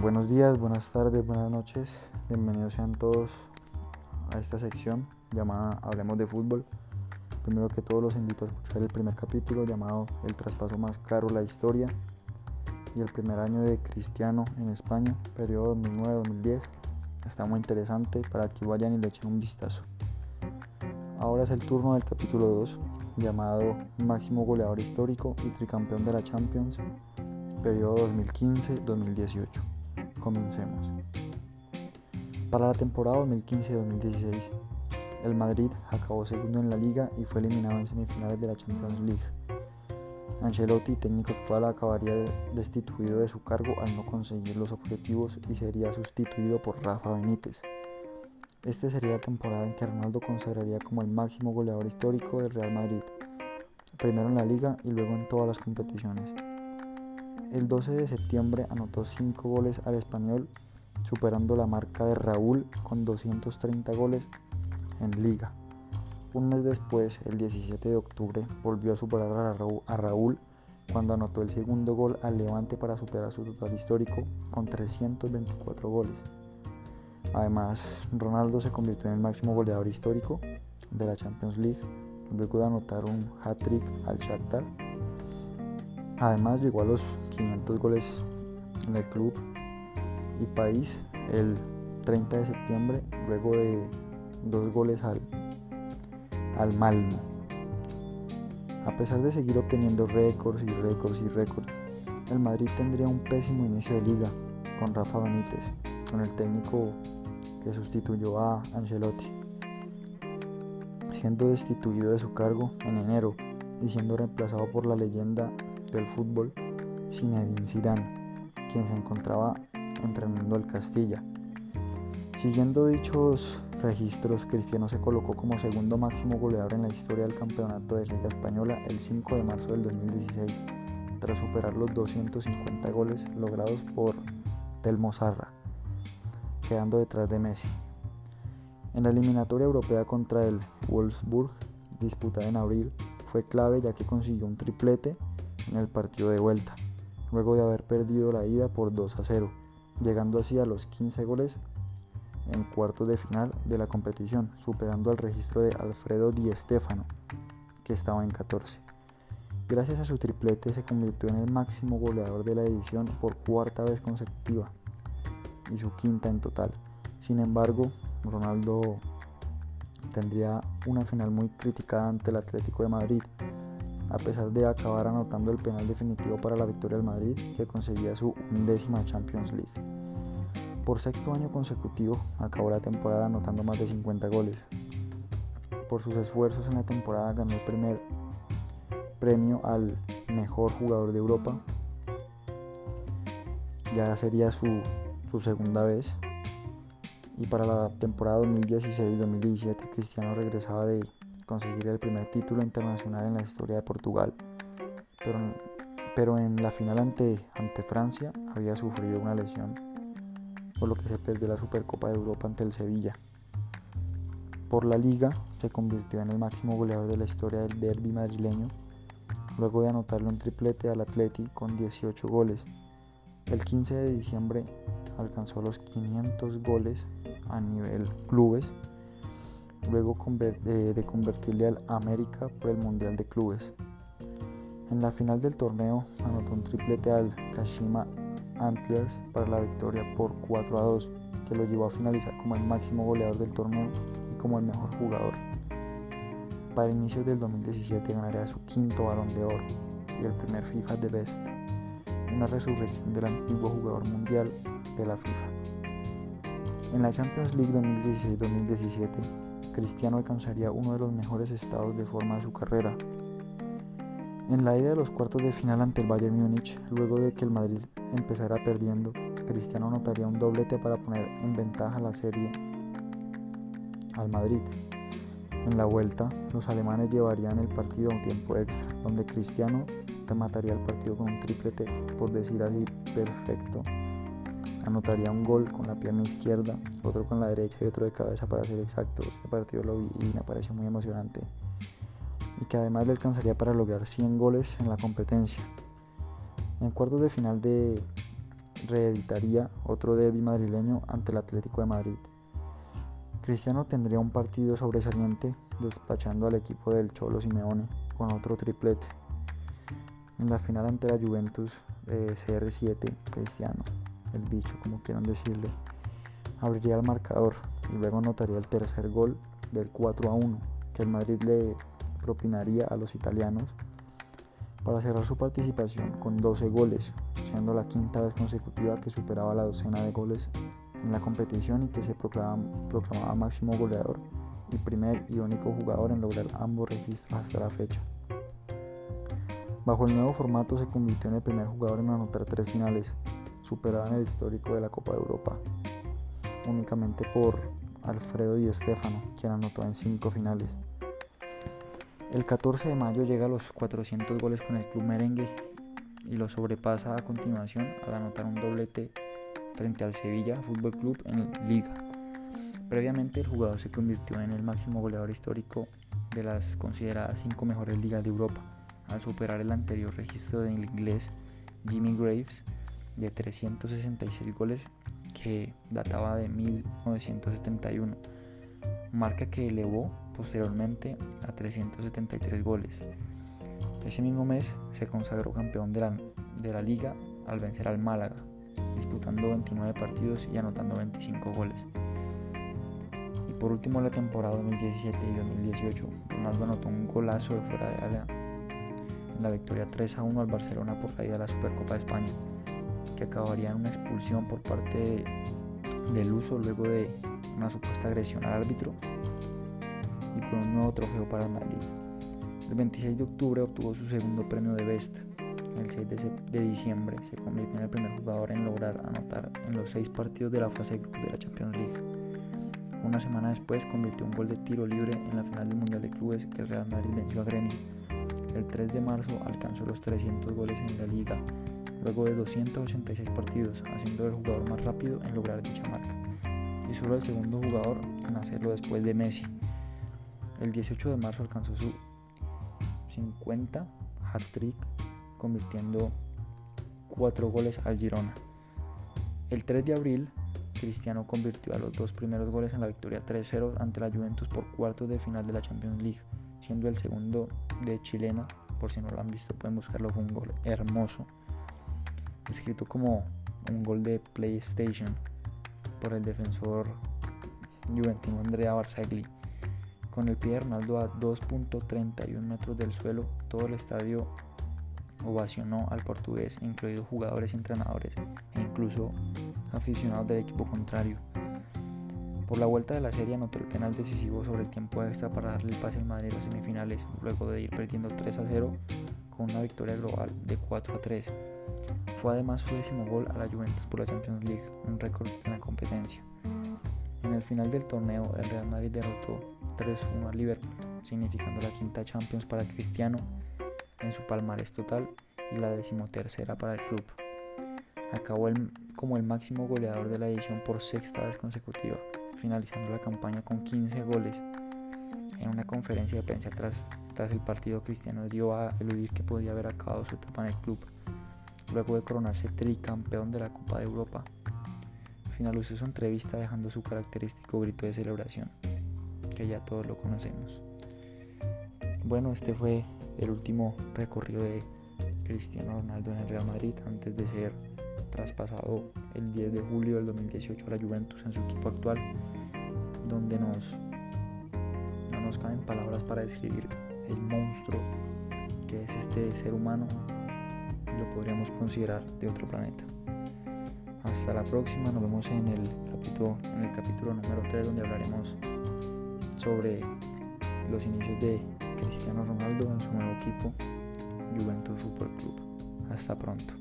Buenos días, buenas tardes, buenas noches. Bienvenidos sean todos a esta sección llamada Hablemos de Fútbol. Primero que todo los invito a escuchar el primer capítulo llamado El traspaso más caro, la historia y el primer año de Cristiano en España, periodo 2009-2010. Está muy interesante para que vayan y le echen un vistazo. Ahora es el turno del capítulo 2 llamado Máximo Goleador Histórico y Tricampeón de la Champions, periodo 2015-2018. Comencemos. Para la temporada 2015-2016, el Madrid acabó segundo en la liga y fue eliminado en semifinales de la Champions League. Ancelotti, técnico actual, acabaría destituido de su cargo al no conseguir los objetivos y sería sustituido por Rafa Benítez. Esta sería la temporada en que Ronaldo consagraría como el máximo goleador histórico del Real Madrid, primero en la liga y luego en todas las competiciones. El 12 de septiembre anotó 5 goles al español, superando la marca de Raúl con 230 goles en liga. Un mes después, el 17 de octubre, volvió a superar a Raúl, cuando anotó el segundo gol al Levante para superar su total histórico con 324 goles. Además, Ronaldo se convirtió en el máximo goleador histórico de la Champions League, luego de anotar un hat-trick al Shakhtar Además llegó a los 500 goles en el club y país el 30 de septiembre, luego de dos goles al, al Malmo. A pesar de seguir obteniendo récords y récords y récords, el Madrid tendría un pésimo inicio de liga con Rafa Benítez, con el técnico que sustituyó a Ancelotti, siendo destituido de su cargo en enero y siendo reemplazado por la leyenda del fútbol Zinedine Zidane, quien se encontraba entrenando al Castilla. Siguiendo dichos registros, Cristiano se colocó como segundo máximo goleador en la historia del campeonato de Liga Española el 5 de marzo del 2016, tras superar los 250 goles logrados por Telmo Zarra, quedando detrás de Messi. En la eliminatoria europea contra el Wolfsburg, disputada en abril, fue clave ya que consiguió un triplete en el partido de vuelta, luego de haber perdido la ida por 2 a 0, llegando así a los 15 goles en cuartos de final de la competición, superando el registro de Alfredo Di Stéfano, que estaba en 14. Gracias a su triplete se convirtió en el máximo goleador de la edición por cuarta vez consecutiva y su quinta en total. Sin embargo, Ronaldo tendría una final muy criticada ante el Atlético de Madrid, a pesar de acabar anotando el penal definitivo para la victoria del Madrid, que conseguía su undécima Champions League. Por sexto año consecutivo, acabó la temporada anotando más de 50 goles. Por sus esfuerzos en la temporada ganó el primer premio al mejor jugador de Europa. Ya sería su, segunda vez. Y para la temporada 2016-2017, Cristiano regresaba de conseguir el primer título internacional en la historia de Portugal, pero, pero en la final ante, ante Francia había sufrido una lesión, por lo que se perdió la Supercopa de Europa ante el Sevilla. Por la liga se convirtió en el máximo goleador de la historia del derby madrileño, luego de anotarle un triplete al Atleti con 18 goles. El 15 de diciembre alcanzó los 500 goles a nivel clubes luego de convertirle al América por el Mundial de Clubes. En la final del torneo anotó un triplete al Kashima Antlers para la victoria por 4 a 2, que lo llevó a finalizar como el máximo goleador del torneo y como el mejor jugador. Para inicios del 2017 ganaría su quinto balón de oro y el primer FIFA de Best, una resurrección del antiguo jugador mundial de la FIFA. En la Champions League 2016-2017 Cristiano alcanzaría uno de los mejores estados de forma de su carrera. En la ida de los cuartos de final ante el Bayern Múnich, luego de que el Madrid empezara perdiendo, Cristiano anotaría un doblete para poner en ventaja la serie al Madrid. En la vuelta, los alemanes llevarían el partido a un tiempo extra, donde Cristiano remataría el partido con un triplete, por decir así, perfecto, anotaría un gol con la pierna izquierda, otro con la derecha y otro de cabeza para ser exacto. Este partido lo vi y me pareció muy emocionante. Y que además le alcanzaría para lograr 100 goles en la competencia. En cuartos de final de reeditaría otro derby madrileño ante el Atlético de Madrid. Cristiano tendría un partido sobresaliente despachando al equipo del Cholo Simeone con otro triplete. En la final ante la Juventus eh, CR7, Cristiano, el bicho como quieran decirle, abriría el marcador y luego anotaría el tercer gol del 4 a 1 que el Madrid le propinaría a los italianos para cerrar su participación con 12 goles, siendo la quinta vez consecutiva que superaba la docena de goles en la competición y que se proclamaba, máximo goleador y primer y único jugador en lograr ambos registros hasta la fecha. Bajo el nuevo formato se convirtió en el primer jugador en anotar tres finales, superado en el histórico de la Copa de Europa, únicamente por Alfredo Di Stefano, quien anotó en cinco finales. El 14 de mayo llega a los 400 goles con el club merengue y lo sobrepasa a continuación al anotar un doblete frente al Sevilla Fútbol Club en Liga. Previamente el jugador se convirtió en el máximo goleador histórico de las consideradas cinco mejores ligas de Europa, al superar el anterior registro del inglés Jimmy Graves de 366 goles que databa de 1971, marca que elevó posteriormente a 373 goles. Ese mismo mes se consagró campeón de la, de la liga al vencer al Málaga, disputando 29 partidos y anotando 25 goles. Y por último la temporada 2017 y 2018, Ronaldo anotó un golazo de fuera de área en la victoria 3 a 1 al Barcelona por caída de la Supercopa de España que acabaría en una expulsión por parte del uso luego de una supuesta agresión al árbitro y con un nuevo trofeo para el Madrid. El 26 de octubre obtuvo su segundo premio de Best. El 6 de, diciembre se convirtió en el primer jugador en lograr anotar en los seis partidos de la fase de grupos de la Champions League. Una semana después convirtió un gol de tiro libre en la final del Mundial de Clubes que el Real Madrid venció a Gremio. El 3 de marzo alcanzó los 300 goles en la liga luego de 286 partidos, haciendo el jugador más rápido en lograr dicha marca, y solo el segundo jugador en hacerlo después de Messi. El 18 de marzo alcanzó su 50 hat-trick, convirtiendo 4 goles al Girona. El 3 de abril, Cristiano convirtió a los dos primeros goles en la victoria 3-0 ante la Juventus por cuartos de final de la Champions League, siendo el segundo de chilena, por si no lo han visto pueden buscarlo, fue un gol hermoso escrito como un gol de PlayStation por el defensor juventino Andrea Barzagli. Con el pie de Ronaldo a 2.31 metros del suelo, todo el estadio ovacionó al portugués, incluidos jugadores y entrenadores, e incluso aficionados del equipo contrario. Por la vuelta de la serie anotó el penal decisivo sobre el tiempo extra para darle el pase al Madrid a semifinales, luego de ir perdiendo 3 a 0 con una victoria global de 4 a 3. Fue además su décimo gol a la Juventus por la Champions League, un récord en la competencia. En el final del torneo, el Real Madrid derrotó 3-1 al Liverpool, significando la quinta Champions para Cristiano en su palmarés total y la decimotercera para el club. Acabó como el máximo goleador de la edición por sexta vez consecutiva, finalizando la campaña con 15 goles. En una conferencia de prensa tras, tras el partido, Cristiano dio a eludir que podía haber acabado su etapa en el club luego de coronarse tricampeón de la Copa de Europa. Finalizó su entrevista dejando su característico grito de celebración, que ya todos lo conocemos. Bueno, este fue el último recorrido de Cristiano Ronaldo en el Real Madrid antes de ser traspasado el 10 de julio del 2018 a la Juventus en su equipo actual, donde nos, no nos caben palabras para describir el monstruo que es este ser humano lo podríamos considerar de otro planeta. Hasta la próxima, nos vemos en el capítulo, en el capítulo número 3 donde hablaremos sobre los inicios de Cristiano Ronaldo en su nuevo equipo, Juventus Fútbol Club. Hasta pronto.